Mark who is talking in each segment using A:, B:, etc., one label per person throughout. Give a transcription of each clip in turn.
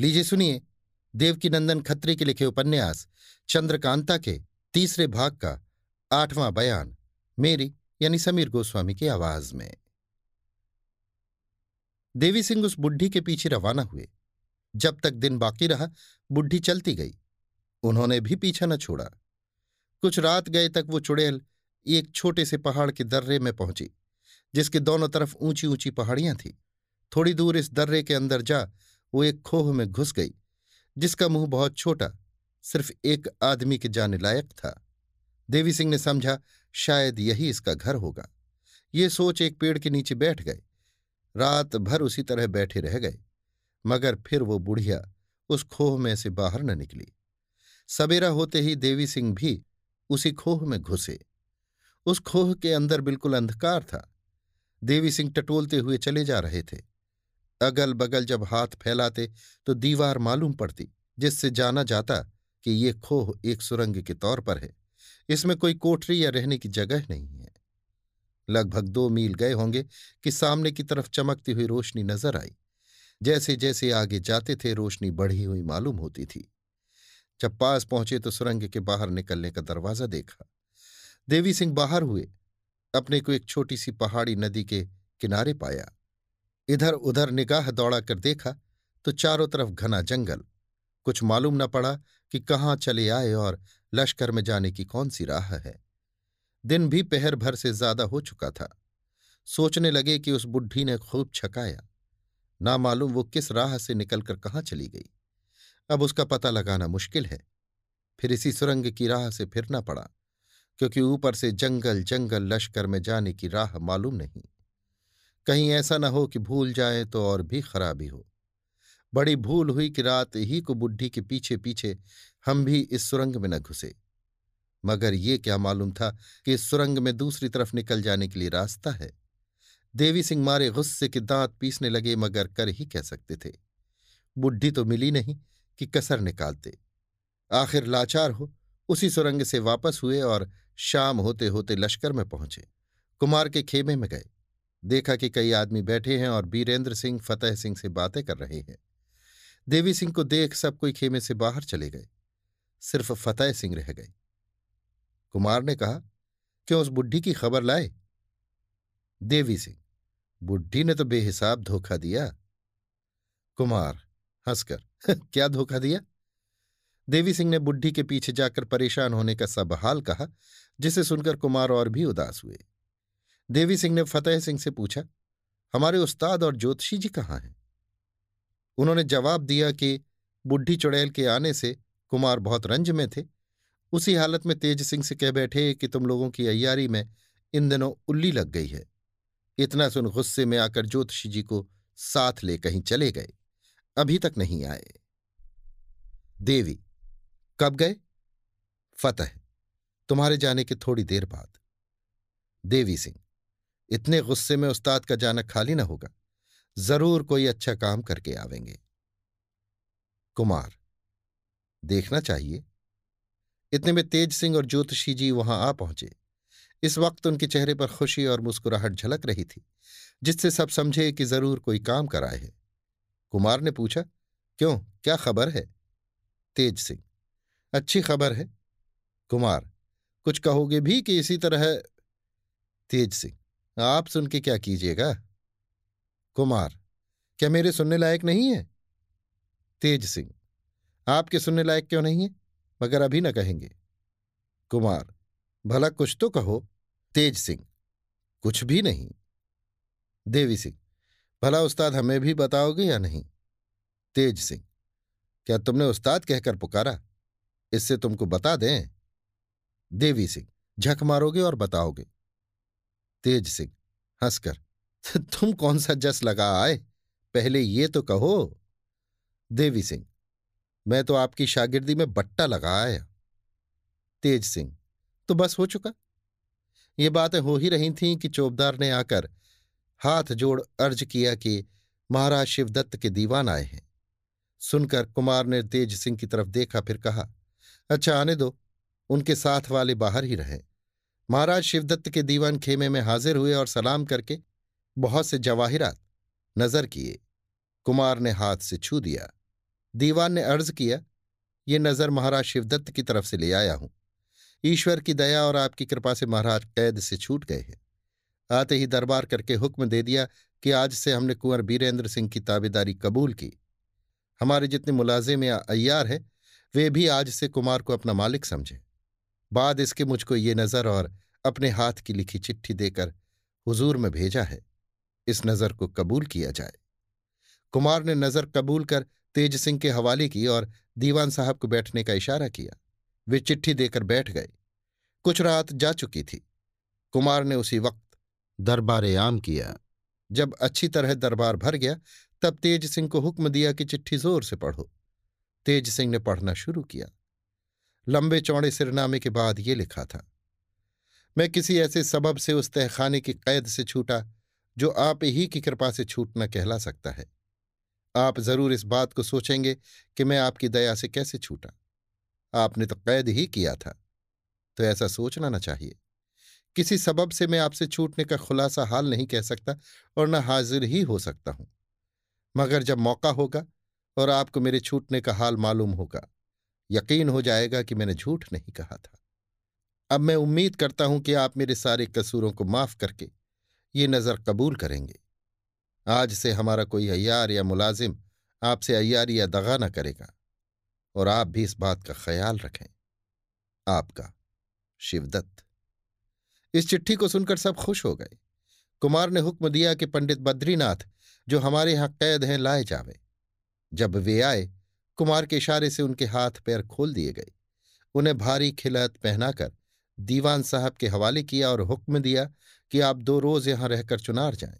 A: लीजिए सुनिए। देवकीनंदन खत्री के लिखे उपन्यास, चंद्रकांता के तीसरे भाग का आठवां बयान, मेरी यानी समीर गोस्वामी की आवाज़ में। देवी सिंह उस बुढ़ी के पीछे रवाना हुए। जब तक दिन बाकी रहा, बुढ़ी चलती गई। उन्होंने भी पीछा न छोड़ा। कुछ रात गए तक वो चुड़ैल एक छोटे से पहाड़ के दर्रे में पहुँची, जिसके दोनों तरफ़ ऊँची ऊँची पहाड़ियाँ थीं। थोड़ी दूर इस दर्रे के अंदर जा वो एक खोह में घुस गई, जिसका मुँह बहुत छोटा, सिर्फ़ एक आदमी के जाने लायक था। देवी सिंह ने समझा, शायद यही इसका घर होगा। ये सोच एक पेड़ के नीचे बैठ गए। रात भर उसी तरह बैठे रह गए, मगर फिर वो बुढ़िया उस खोह में से बाहर न निकली। सवेरा होते ही देवी सिंह भी उसी खोह में घुसे। उस खोह के अंदर बिल्कुल अंधकार था। देवी सिंह टटोलते हुए चले जा रहे थे। अगल बगल जब हाथ फैलाते तो दीवार मालूम पड़ती, जिससे जाना जाता कि ये खोह एक सुरंग के तौर पर है। इसमें कोई कोठरी या रहने की जगह नहीं है। लगभग दो मील गए होंगे कि सामने की तरफ़ चमकती हुई रोशनी नज़र आई। जैसे जैसे आगे जाते थे, रोशनी बढ़ी हुई मालूम होती थी। जब पास पहुँचे तो सुरंग के बाहर निकलने का दरवाज़ा देखा। देवी सिंह बाहर हुए। अपने को एक छोटी सी पहाड़ी नदी के किनारे पाया। इधर उधर निगाह दौड़ा कर देखा तो चारों तरफ़ घना जंगल। कुछ मालूम न पड़ा कि कहाँ चले आए और लश्कर में जाने की कौन सी राह है। दिन भी पहर भर से ज़्यादा हो चुका था। सोचने लगे कि उस बुढ़ी ने खूब छकाया। ना मालूम वो किस राह से निकलकर कहाँ चली गई। अब उसका पता लगाना मुश्किल है। फिर इसी सुरंग की राह से फिरना पड़ा, क्योंकि ऊपर से जंगल जंगल लश्कर में जाने की राह मालूम नहीं। कहीं ऐसा न हो कि भूल जाए तो और भी खराबी हो। बड़ी भूल हुई कि रात ही को बुढ़ी के पीछे पीछे हम भी इस सुरंग में न घुसे। मगर ये क्या मालूम था कि इस सुरंग में दूसरी तरफ़ निकल जाने के लिए रास्ता है? देवी सिंह मारे गुस्से के दांत पीसने लगे मगर कर ही कह सकते थे। बुढ़ी तो मिली नहीं कि कसर निकालते। आखिर लाचार हो, उसी सुरंग से वापस हुए और शाम होते होते लश्कर में पहुँचे, कुमार के खेमे में गए। देखा कि कई आदमी बैठे हैं और बीरेंद्र सिंह, फतेह सिंह से बातें कर रहे हैं। देवी सिंह को देख सब कोई खेमे से बाहर चले गए। सिर्फ़ फतेह सिंह रह गए। कुमार ने कहा, क्यों उस बुढ़ी की खबर लाए? देवी सिंह, बुढ़ी ने तो बेहिसाब धोखा दिया। कुमार, हंसकर क्या धोखा दिया? देवी सिंह ने बुढ़ी के पीछे जाकर परेशान होने का सब हाल कहा, जिसे सुनकर कुमार और भी उदास हुए। देवी सिंह ने फतेह सिंह से पूछा, हमारे उस्ताद और ज्योतिषी जी कहाँ हैं? उन्होंने जवाब दिया कि बुढ़ी चुड़ैल के आने से कुमार बहुत रंज में थे। उसी हालत में तेज सिंह से कह बैठे कि तुम लोगों की अयारी में इन दिनों उल्ली लग गई है। इतना सुन गुस्से में आकर ज्योतिषी जी को साथ ले कहीं चले गए। अभी तक नहीं आए। देवी, कब गए? फतह, तुम्हारे जाने के थोड़ी देर बाद। देवी सिंह इतने गुस्से में उस्ताद का जाना खाली ना होगा। ज़रूर कोई अच्छा काम करके आवेंगे। कुमार, देखना चाहिए। इतने में तेज सिंह और ज्योतिषी जी वहाँ आ पहुँचे। इस वक्त उनके चेहरे पर खुशी और मुस्कुराहट झलक रही थी, जिससे सब समझे कि ज़रूर कोई काम कराए है। कुमार ने पूछा, क्यों? क्या खबर है? तेज सिंह, अच्छी खबर है। कुमार, कुछ कहोगे भी कि इसी तरह तेज सिंह आप सुन के क्या कीजिएगा? कुमार, क्या मेरे सुनने लायक नहीं है? तेज सिंह, आपके सुनने लायक क्यों नहीं है? मगर अभी न कहेंगे। कुमार, भला कुछ तो कहो। तेज सिंह, कुछ भी नहीं। देवी सिंह, भला उस्ताद हमें भी बताओगे या नहीं? तेज सिंह, क्या तुमने उस्ताद कहकर पुकारा? इससे तुमको बता दें। देवी सिंह, झक मारोगे और बताओगे। तेज सिंह हंसकर तुम कौन सा जस लगा आए? पहले ये तो कहो। देवी सिंह, मैं तो आपकी शागिर्दी में बट्टा लगा आया। तेज सिंह तो बस हो चुका। ये बातें हो ही रही थीं कि चौबदार ने आकर हाथ जोड़ अर्ज़ किया कि महाराज शिवदत्त के दीवान आए हैं। सुनकर कुमार ने तेज सिंह की तरफ़ देखा, फिर कहा अच्छा आने दो। उनके साथ वाले बाहर ही रहे। महाराज शिवदत्त के दीवान खेमे में हाजिर हुए और सलाम करके बहुत से जवाहिरात नज़र किए। कुमार ने हाथ से छू दिया। दीवान ने अर्ज़ किया, ये नज़र महाराज शिवदत्त की तरफ़ से ले आया हूँ। ईश्वर की दया और आपकी कृपा से महाराज कैद से छूट गए हैं। आते ही दरबार करके हुक्म दे दिया कि आज से हमने कुंवर बीरेंद्र सिंह की ताबेदारी कबूल की। हमारे जितने मुलाजिम या अय्यार हैं, वे भी आज से कुमार को अपना मालिक समझे। बाद इसके मुझको ये नज़र और अपने हाथ की लिखी चिट्ठी देकर हुजूर में भेजा है, इस नज़र को कबूल किया जाए। कुमार ने नज़र कबूल कर तेज सिंह के हवाले की और दीवान साहब को बैठने का इशारा किया। वे चिट्ठी देकर बैठ गए। कुछ रात जा चुकी थी। कुमार ने उसी वक्त दरबार आम किया। जब अच्छी तरह दरबार भर गया, तब तेज सिंह को हुक्म दिया कि चिट्ठी ज़ोर से पढ़ो। तेज सिंह ने पढ़ना शुरू किया। लंबे चौड़े सिरनामे के बाद ये लिखा था, मैं किसी ऐसे सबब से उस तहखाने की कैद से छूटा, जो आप ही की कृपा से छूटना कहला सकता है। आप ज़रूर इस बात को सोचेंगे कि मैं आपकी दया से कैसे छूटा। आपने तो कैद ही किया था। तो ऐसा सोचना ना चाहिए। किसी सबब से मैं आपसे छूटने का खुलासा हाल नहीं कह सकता और न हाजिर ही हो सकता हूँ। मगर जब मौका होगा और आपको मेरे छूटने का हाल मालूम होगा यकीन हो जाएगा कि मैंने झूठ नहीं कहा था। अब मैं उम्मीद करता हूँ कि आप मेरे सारे कसूरों को माफ़ करके ये नज़र कबूल करेंगे। आज से हमारा कोई अयार या मुलाजिम आपसे अय्यारी या दगा ना करेगा और आप भी इस बात का ख्याल रखें। आपका शिवदत्त। इस चिट्ठी को सुनकर सब खुश हो गए। कुमार ने हुक्म दिया कि पंडित बद्रीनाथ जो हमारे यहाँ कैद हैं लाए जावे। जब वे आए कुमार के इशारे से उनके हाथ पैर खोल दिए गए। उन्हें भारी खिलत पहनाकर दीवान साहब के हवाले किया और हुक्म दिया कि आप दो रोज यहाँ रहकर चुनार जाएँ।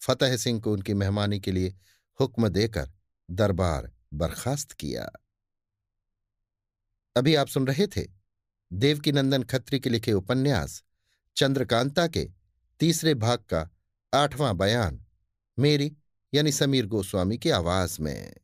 A: फतेह सिंह को उनकी मेहमानी के लिए हुक्म देकर दरबार बर्खास्त किया। अभी आप सुन रहे थे देवकीनंदन खत्री के लिखे उपन्यास चंद्रकांता के तीसरे भाग का आठवां बयान, मेरी यानी समीर गोस्वामी की आवाज़ में।